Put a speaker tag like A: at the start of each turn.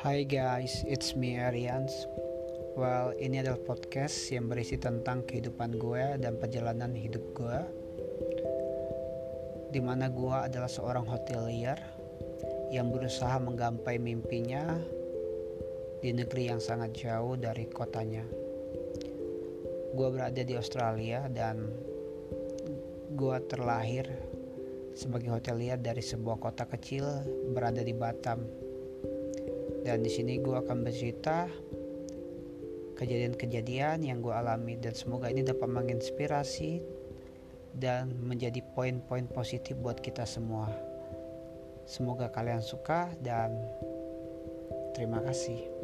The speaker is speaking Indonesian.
A: Hai guys, it's me Arians. Well, ini adalah podcast yang berisi tentang kehidupan gue dan perjalanan hidup gue. Di mana gue adalah seorang hotelier yang berusaha menggapai mimpinya di negeri yang sangat jauh dari kotanya. Gue berada di Australia dan gue terlahir sebagai hotelier dari sebuah kota kecil berada di Batam. Dan di sini gue akan bercerita kejadian-kejadian yang gue alami dan semoga ini dapat menginspirasi dan menjadi poin-poin positif buat kita semua. Semoga kalian suka dan terima kasih.